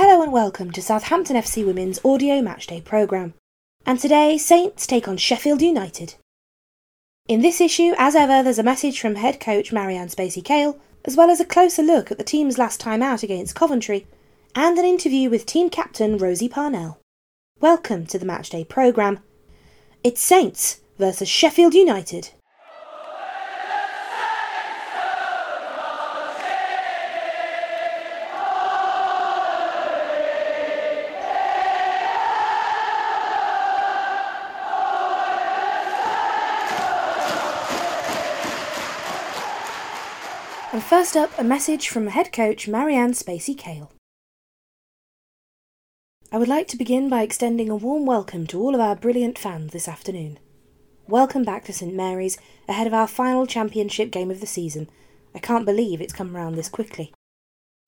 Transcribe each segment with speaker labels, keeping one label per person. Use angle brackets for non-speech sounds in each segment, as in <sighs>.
Speaker 1: Hello and welcome to Southampton FC Women's audio matchday programme. And today, Saints take on Sheffield United. In this issue, as ever, there's a message from head coach Marieanne Spacey Cale, as well as a closer look at the team's last time out against Coventry, and an interview with team captain Rosie Parnell. Welcome to the matchday programme. It's Saints versus Sheffield United. First up, a message from head coach Marieanne Spacey Cale. I would like to begin by extending a warm welcome to all of our brilliant fans this afternoon. Welcome back to St Mary's ahead of our final championship game of the season. I can't believe it's come round this quickly.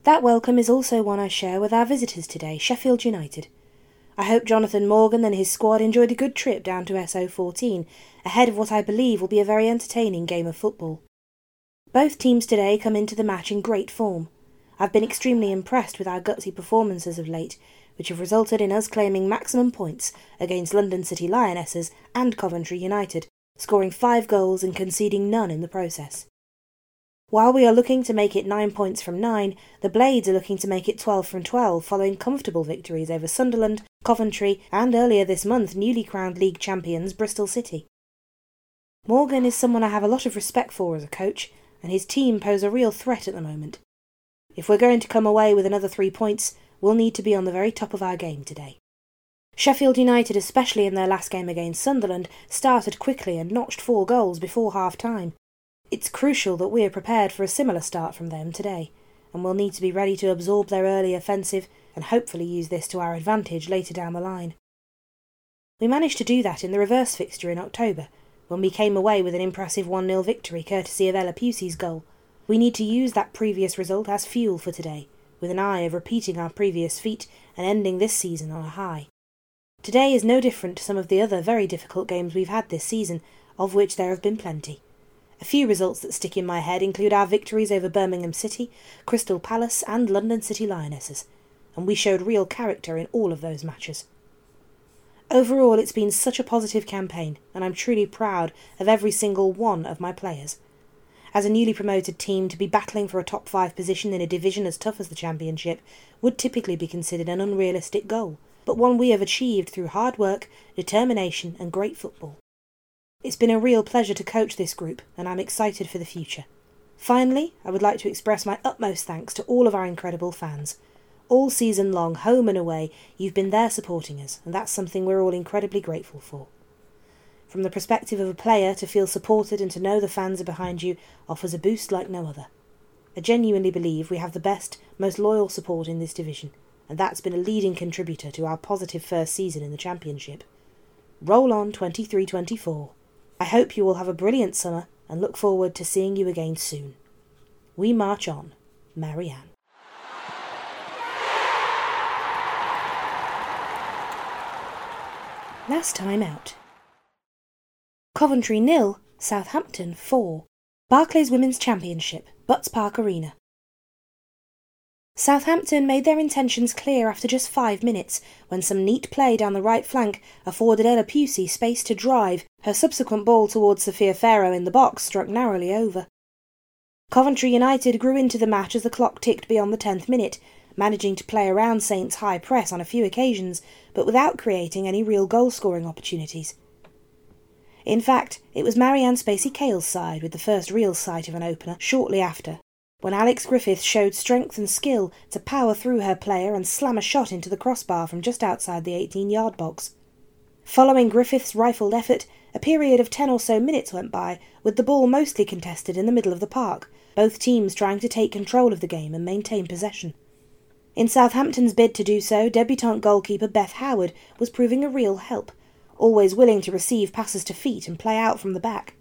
Speaker 1: That welcome is also one I share with our visitors today, Sheffield United. I hope Jonathan Morgan and his squad enjoyed a good trip down to SO14 ahead of what I believe will be a very entertaining game of football. Both teams today come into the match in great form. I've been extremely impressed with our gutsy performances of late, which have resulted in us claiming maximum points against London City Lionesses and Coventry United, scoring five goals and conceding none in the process. While we are looking to make it nine points from nine, the Blades are looking to make it 12 from 12 following comfortable victories over Sunderland, Coventry, and earlier this month newly crowned league champions Bristol City. Morgan is someone I have a lot of respect for as a coach, and his team pose a real threat at the moment. If we're going to come away with another three points, we'll need to be on the very top of our game today. Sheffield United, especially in their last game against Sunderland, started quickly and notched four goals before half time. It's crucial that we are prepared for a similar start from them today, and we'll need to be ready to absorb their early offensive and hopefully use this to our advantage later down the line. We managed to do that in the reverse fixture in October, when we came away with an impressive 1 0 victory courtesy of Ella Pusey's goal. We need to use that previous result as fuel for today, with an eye of repeating our previous feat and ending this season on a high. Today is no different to some of the other very difficult games we've had this season, of which there have been plenty. A few results that stick in my head include our victories over Birmingham City, Crystal Palace, and London City Lionesses, and we showed real character in all of those matches. Overall, it's been such a positive campaign, and I'm truly proud of every single one of my players. As a newly promoted team, to be battling for a top five position in a division as tough as the Championship would typically be considered an unrealistic goal, but one we have achieved through hard work, determination, and great football. It's been a real pleasure to coach this group, and I'm excited for the future. Finally, I would like to express my utmost thanks to all of our incredible fans all season long, home and away, you've been there supporting us, and that's something we're all incredibly grateful for. From the perspective of a player, to feel supported and to know the fans are behind you offers a boost like no other. I genuinely believe we have the best, most loyal support in this division, and that's been a leading contributor to our positive first season in the Championship. Roll on 23 24. I hope you will have a brilliant summer and look forward to seeing you again soon. We march on. Marieanne. Last time out. Coventry nil, Southampton 4. Barclays Women's Championship, Butts Park Arena. Southampton made their intentions clear after just five minutes, when some neat play down the right flank afforded Ella Pusey space to drive, her subsequent ball towards Sophia Farrow in the box struck narrowly over. Coventry United grew into the match as the clock ticked beyond the tenth minute, managing to play around Saints' high press on a few occasions, but without creating any real goal scoring opportunities. In fact, it was Marieanne Spacey Cale's side with the first real sight of an opener shortly after, when Alice Griffith showed strength and skill to power through her player and slam a shot into the crossbar from just outside the 18 yard box. Following Griffiths' rifled effort, a period of ten or so minutes went by, with the ball mostly contested in the middle of the park, both teams trying to take control of the game and maintain possession. In Southampton's bid to do so, debutante goalkeeper Beth Howard was proving a real help, always willing to receive passes to feet and play out from the back.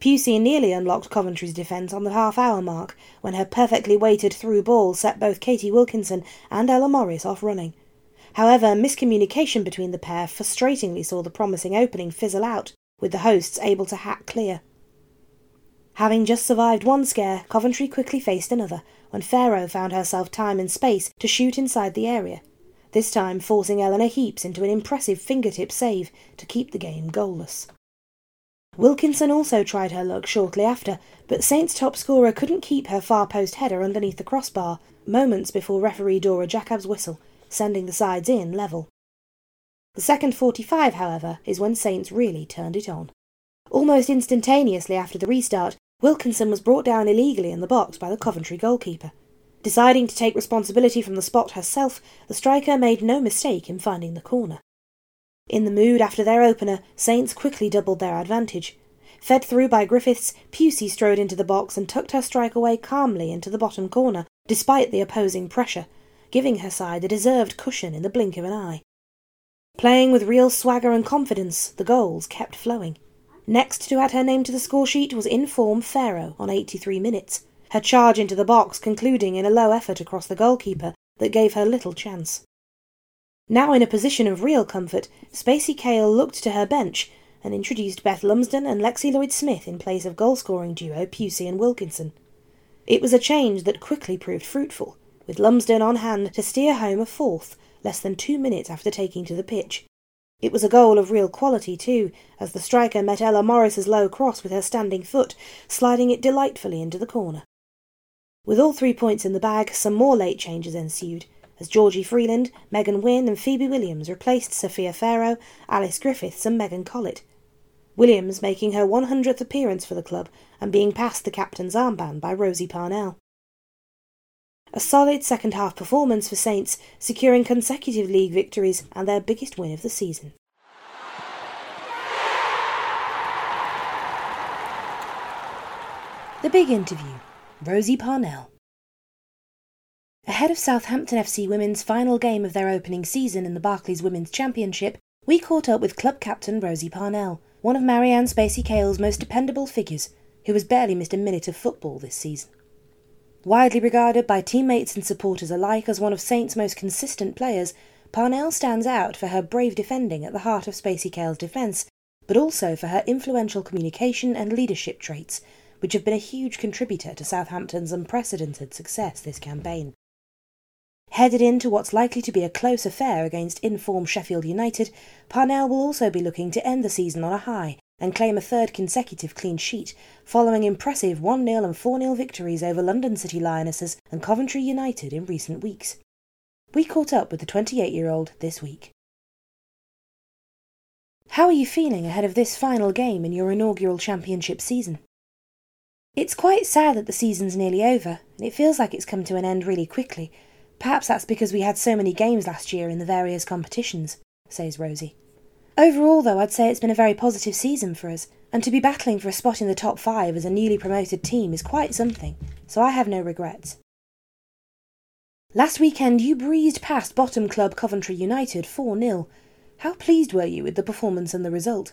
Speaker 1: Pusey nearly unlocked Coventry's defence on the half hour mark when her perfectly weighted through ball set both Katie Wilkinson and Ella Morris off running. However, miscommunication between the pair frustratingly saw the promising opening fizzle out, with the hosts able to hack clear. Having just survived one scare, Coventry quickly faced another when Farrow found herself time and space to shoot inside the area, this time forcing Eleanor Heaps into an impressive fingertip save to keep the game goalless. Wilkinson also tried her luck shortly after, but Saints' top scorer couldn't keep her far post header underneath the crossbar, moments before referee Dora Jacob's whistle, sending the sides in level. The second 45, however, is when Saints really turned it on. Almost instantaneously after the restart, Wilkinson was brought down illegally in the box by the Coventry goalkeeper. Deciding to take responsibility from the spot herself, the striker made no mistake in finding the corner. In the mood after their opener, Saints quickly doubled their advantage. Fed through by Griffiths, Pusey strode into the box and tucked her strike away calmly into the bottom corner, despite the opposing pressure, giving her side a deserved cushion in the blink of an eye. Playing with real swagger and confidence, the goals kept flowing. Next to add her name to the score sheet was in form Farrow on 83 minutes, her charge into the box concluding in a low effort across the goalkeeper that gave her little chance. Now in a position of real comfort, Spacey Cale looked to her bench and introduced Beth Lumsden and Lexi Lloyd Smith in place of goal scoring duo Pusey and Wilkinson. It was a change that quickly proved fruitful, with Lumsden on hand to steer home a fourth less than two minutes after taking to the pitch. It was a goal of real quality, too, as the striker met Ella Morris's low cross with her standing foot, sliding it delightfully into the corner. With all three points in the bag, some more late changes ensued, as Georgie Freeland, Megan Wynne, and Phoebe Williams replaced Sophia Farrow, Alice Griffiths, and Megan Collett. Williams making her 100th appearance for the club and being passed the captain's armband by Rosie Parnell. A solid second half performance for Saints, securing consecutive league victories and their biggest win of the season. The big interview Rosie Parnell. Ahead of Southampton FC women's final game of their opening season in the Barclays Women's Championship, we caught up with club captain Rosie Parnell, one of Marieanne Spacey Cale's most dependable figures, who has barely missed a minute of football this season. Widely regarded by teammates and supporters alike as one of Saints' most consistent players, Parnell stands out for her brave defending at the heart of Spacey Cale's defence, but also for her influential communication and leadership traits, which have been a huge contributor to Southampton's unprecedented success this campaign. Headed into what's likely to be a close affair against in-form Sheffield United, Parnell will also be looking to end the season on a high and claim a third consecutive clean sheet, following impressive 1 0 and 4 0 victories over London City Lionesses and Coventry United in recent weeks. We caught up with the 28 year old this week. How are you feeling ahead of this final game in your inaugural championship season? It's quite sad that the season's nearly over, and it feels like it's come to an end really quickly. Perhaps that's because we had so many games last year in the various competitions, says Rosie. Overall, though, I'd say it's been a very positive season for us, and to be battling for a spot in the top five as a newly promoted team is quite something, so I have no regrets. Last weekend, you breezed past bottom club Coventry United 4 0. How pleased were you with the performance and the result?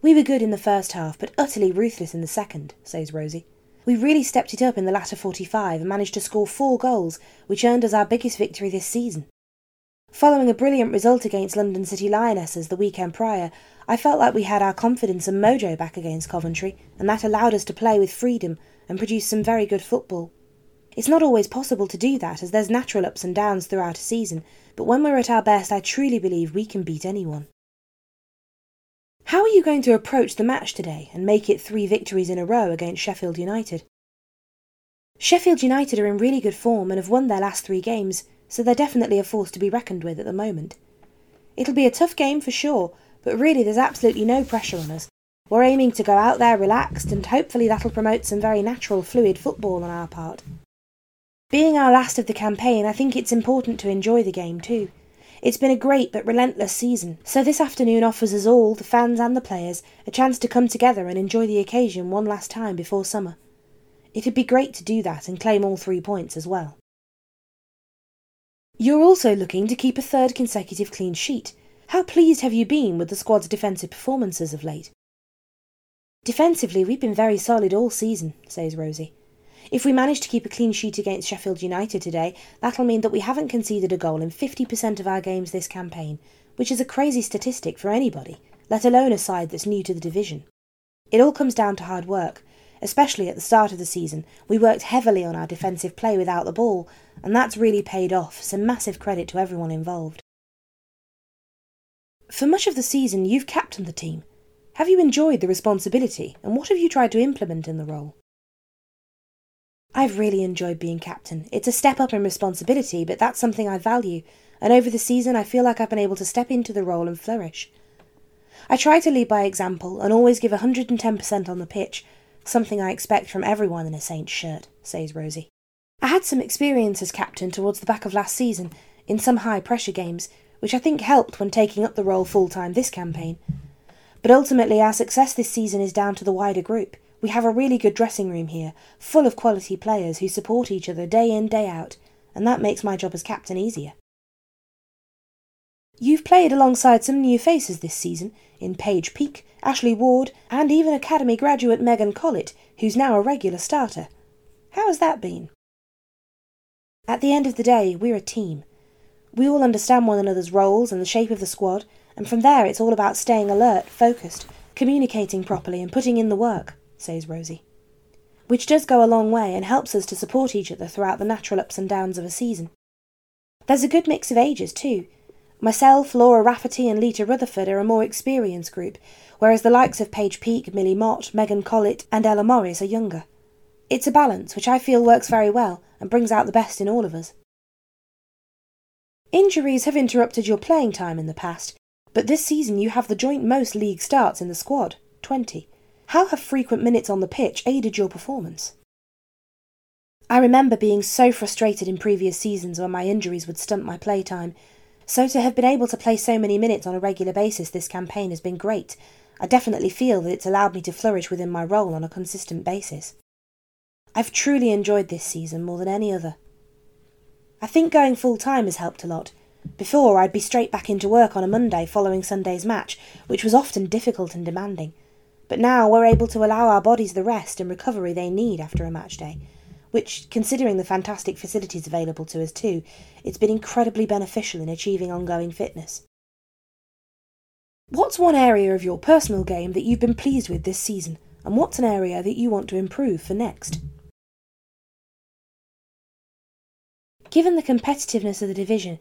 Speaker 1: We were good in the first half, but utterly ruthless in the second, says Rosie. We really stepped it up in the latter 45 and managed to score four goals, which earned us our biggest victory this season. Following a brilliant result against London City Lionesses the weekend prior, I felt like we had our confidence and mojo back against Coventry, and that allowed us to play with freedom and produce some very good football. It's not always possible to do that, as there's natural ups and downs throughout a season, but when we're at our best, I truly believe we can beat anyone. How are you going to approach the match today and make it three victories in a row against Sheffield United? Sheffield United are in really good form and have won their last three games, so they're definitely a force to be reckoned with at the moment. It'll be a tough game for sure, but really there's absolutely no pressure on us. We're aiming to go out there relaxed, and hopefully that'll promote some very natural, fluid football on our part. Being our last of the campaign, I think it's important to enjoy the game too. It's been a great but relentless season, so this afternoon offers us all, the fans and the players, a chance to come together and enjoy the occasion one last time before summer. It'd be great to do that and claim all three points as well. You're also looking to keep a third consecutive clean sheet. How pleased have you been with the squad's defensive performances of late? Defensively, we've been very solid all season, says Rosie. If we manage to keep a clean sheet against Sheffield United today, that'll mean that we haven't conceded a goal in 50% of our games this campaign, which is a crazy statistic for anybody, let alone a side that's new to the division. It all comes down to hard work, Especially at the start of the season, we worked heavily on our defensive play without the ball, and that's really paid off, so massive credit to everyone involved. For much of the season, you've captained the team. Have you enjoyed the responsibility, and what have you tried to implement in the role? I've really enjoyed being captain. It's a step up in responsibility, but that's something I value, and over the season I feel like I've been able to step into the role and flourish. I try to lead by example and always give 110% on the pitch, something I expect from everyone in a Saints shirt, says Rosie. I had some experience as captain towards the back of last season, in some high pressure games, which I think helped when taking up the role full time this campaign. But ultimately, our success this season is down to the wider group. We have a really good dressing room here, full of quality players who support each other day in, day out, and that makes my job as captain easier. You've played alongside some new faces this season in Paige Peake, Ashley Ward, and even Academy graduate Megan Collett, who's now a regular starter. How has that been? At the end of the day, we're a team. We all understand one another's roles and the shape of the squad, and from there it's all about staying alert, focused, communicating properly, and putting in the work, says Rosie. Which does go a long way and helps us to support each other throughout the natural ups and downs of a season. There's a good mix of ages, too, Myself, Laura Rafferty, and Lita Rutherford are a more experienced group, whereas the likes of Paige Peake, Millie Mott, Megan Collett, and Ella Morris are younger. It's a balance which I feel works very well and brings out the best in all of us. Injuries have interrupted your playing time in the past, but this season you have the joint most league starts in the squad 20. How have frequent minutes on the pitch aided your performance? I remember being so frustrated in previous seasons when my injuries would stunt my playtime so to have been able to play so many minutes on a regular basis this campaign has been great. I definitely feel that it's allowed me to flourish within my role on a consistent basis. I've truly enjoyed this season more than any other. I think going full time has helped a lot. Before, I'd be straight back into work on a Monday following Sunday's match, which was often difficult and demanding. But now we're able to allow our bodies the rest and recovery they need after a match day, which, considering the fantastic facilities available to us too, it's been incredibly beneficial in achieving ongoing fitness. What's one area of your personal game that you've been pleased with this season, and what's an area that you want to improve for next? Given the competitiveness of the division,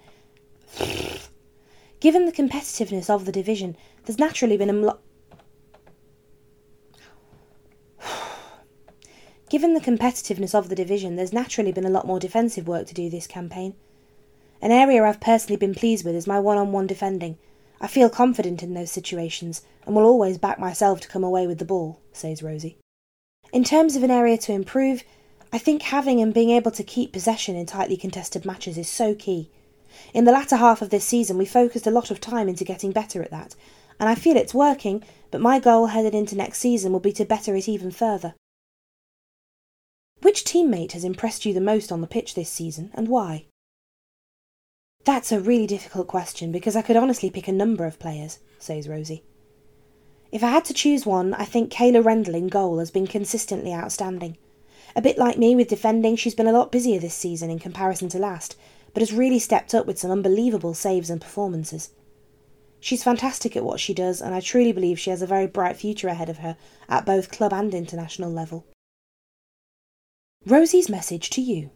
Speaker 1: <sighs> given the competitiveness of the division, there's naturally been a Given the competitiveness of the division, there's naturally been a lot more defensive work to do this campaign. An area I've personally been pleased with is my one on one defending. I feel confident in those situations and will always back myself to come away with the ball, says Rosie. In terms of an area to improve, I think having and being able to keep possession in tightly contested matches is so key. In the latter half of this season, we focused a lot of time into getting better at that, and I feel it's working, but my goal headed into next season will be to better it even further. Teammate has impressed you the most on the pitch this season, and why? That's a really difficult question because I could honestly pick a number of players, says Rosie. If I had to choose one, I think Kayla Rendell in goal has been consistently outstanding. A bit like me with defending, she's been a lot busier this season in comparison to last, but has really stepped up with some unbelievable saves and performances. She's fantastic at what she does, and I truly believe she has a very bright future ahead of her at both club and international level. Rosie's message to you.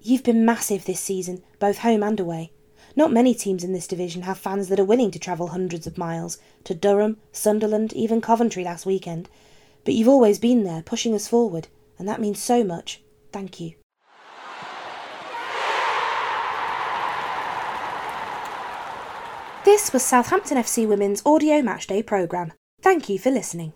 Speaker 1: You've been massive this season, both home and away. Not many teams in this division have fans that are willing to travel hundreds of miles to Durham, Sunderland, even Coventry last weekend. But you've always been there, pushing us forward, and that means so much. Thank you. This was Southampton FC Women's Audio Matchday programme. Thank you for listening.